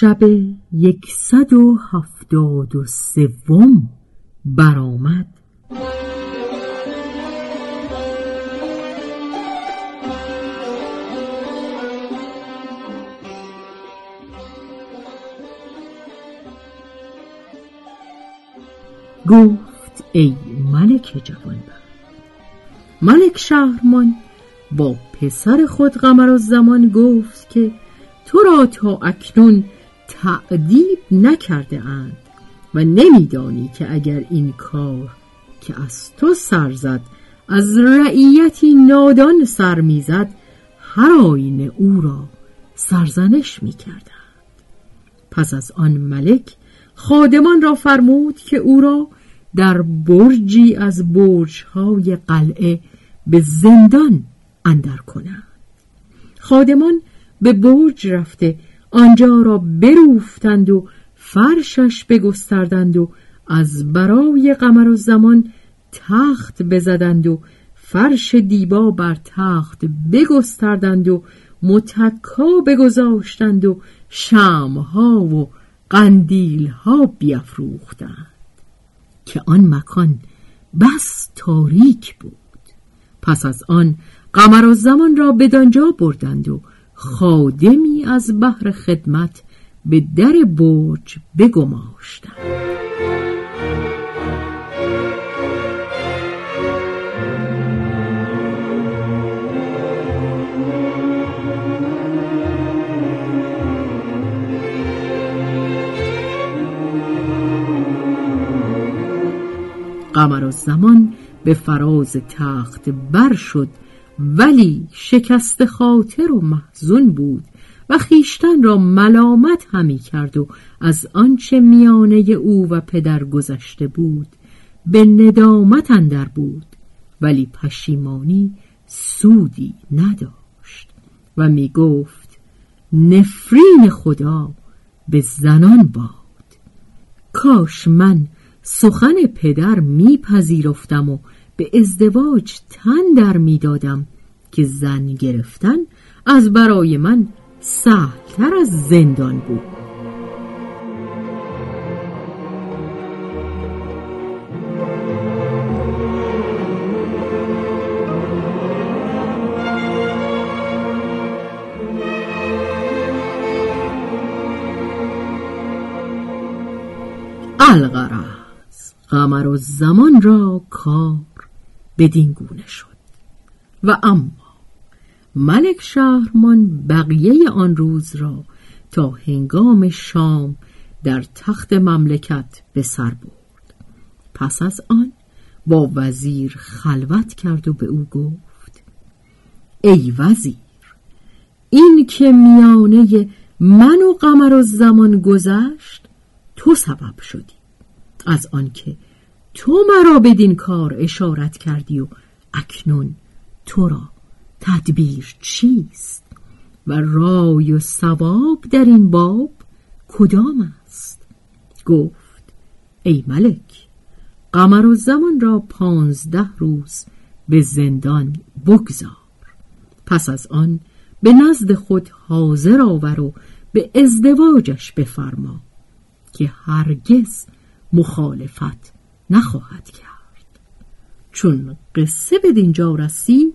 شب یکصد و هفتاد و سوم برآمد. گفت ای ملک جوان ملک شهرمان با پسر خود قمر زمان گفت که تو را تا اکنون تعدیب نکرده اند و نمیدانی که اگر این کار که از تو سر زد از رعیتی نادان سر می‌زد هر آینه او را سرزنش می‌کردند. پس از آن ملک خادمان را فرمود که او را در برجی از برجهای قلعه به زندان اندر کنند. خادمان به برج رفته آنجا را بروفتند و فرشش بگستردند و از برای قمر و زمان تخت بزدند و فرش دیبا بر تخت بگستردند و متکا بگذاشتند و شمها و قندیلها بیافروختند که آن مکان بس تاریک بود. پس از آن قمر و زمان را بدانجا بردند و خادمی از بحر خدمت به در برج بگماشتند قمر زمان به فراز تخت بر شد ولی شکست خاطر و محزون بود. و خیشتن را ملامت همی کرد و از آنچه میانه او و پدر گذشته بود به ندامت اندر بود ولی پشیمانی سودی نداشت و می گفت نفرین خدا به زنان باد. کاش من سخن پدر میپذیرفتم و به ازدواج تن در می‌دادم که زن گرفتن از برای من سهلتر از زندان بود. الغرض قمر و زمان را کار بدین گونه شد. و اما ملک شهرمان بقیه آن روز را تا هنگام شام در تخت مملکت به سر برد. پس از آن با وزیر خلوت کرد و به او گفت ای وزیر این که میانه من و قمر و زمان گذشت تو سبب شدی. از آنکه تو مرا بدین کار اشارت کردی و اکنون تو را تدبیر چیست و رای و ثواب در این باب کدام است؟ گفت ای ملک قمر و زمان را پانزده روز به زندان بگذار. پس از آن به نزد خود حاضر آور و به ازدواجش بفرما که هرگز مخالفت نخواهد کرد. چون قصه به دینجا رسید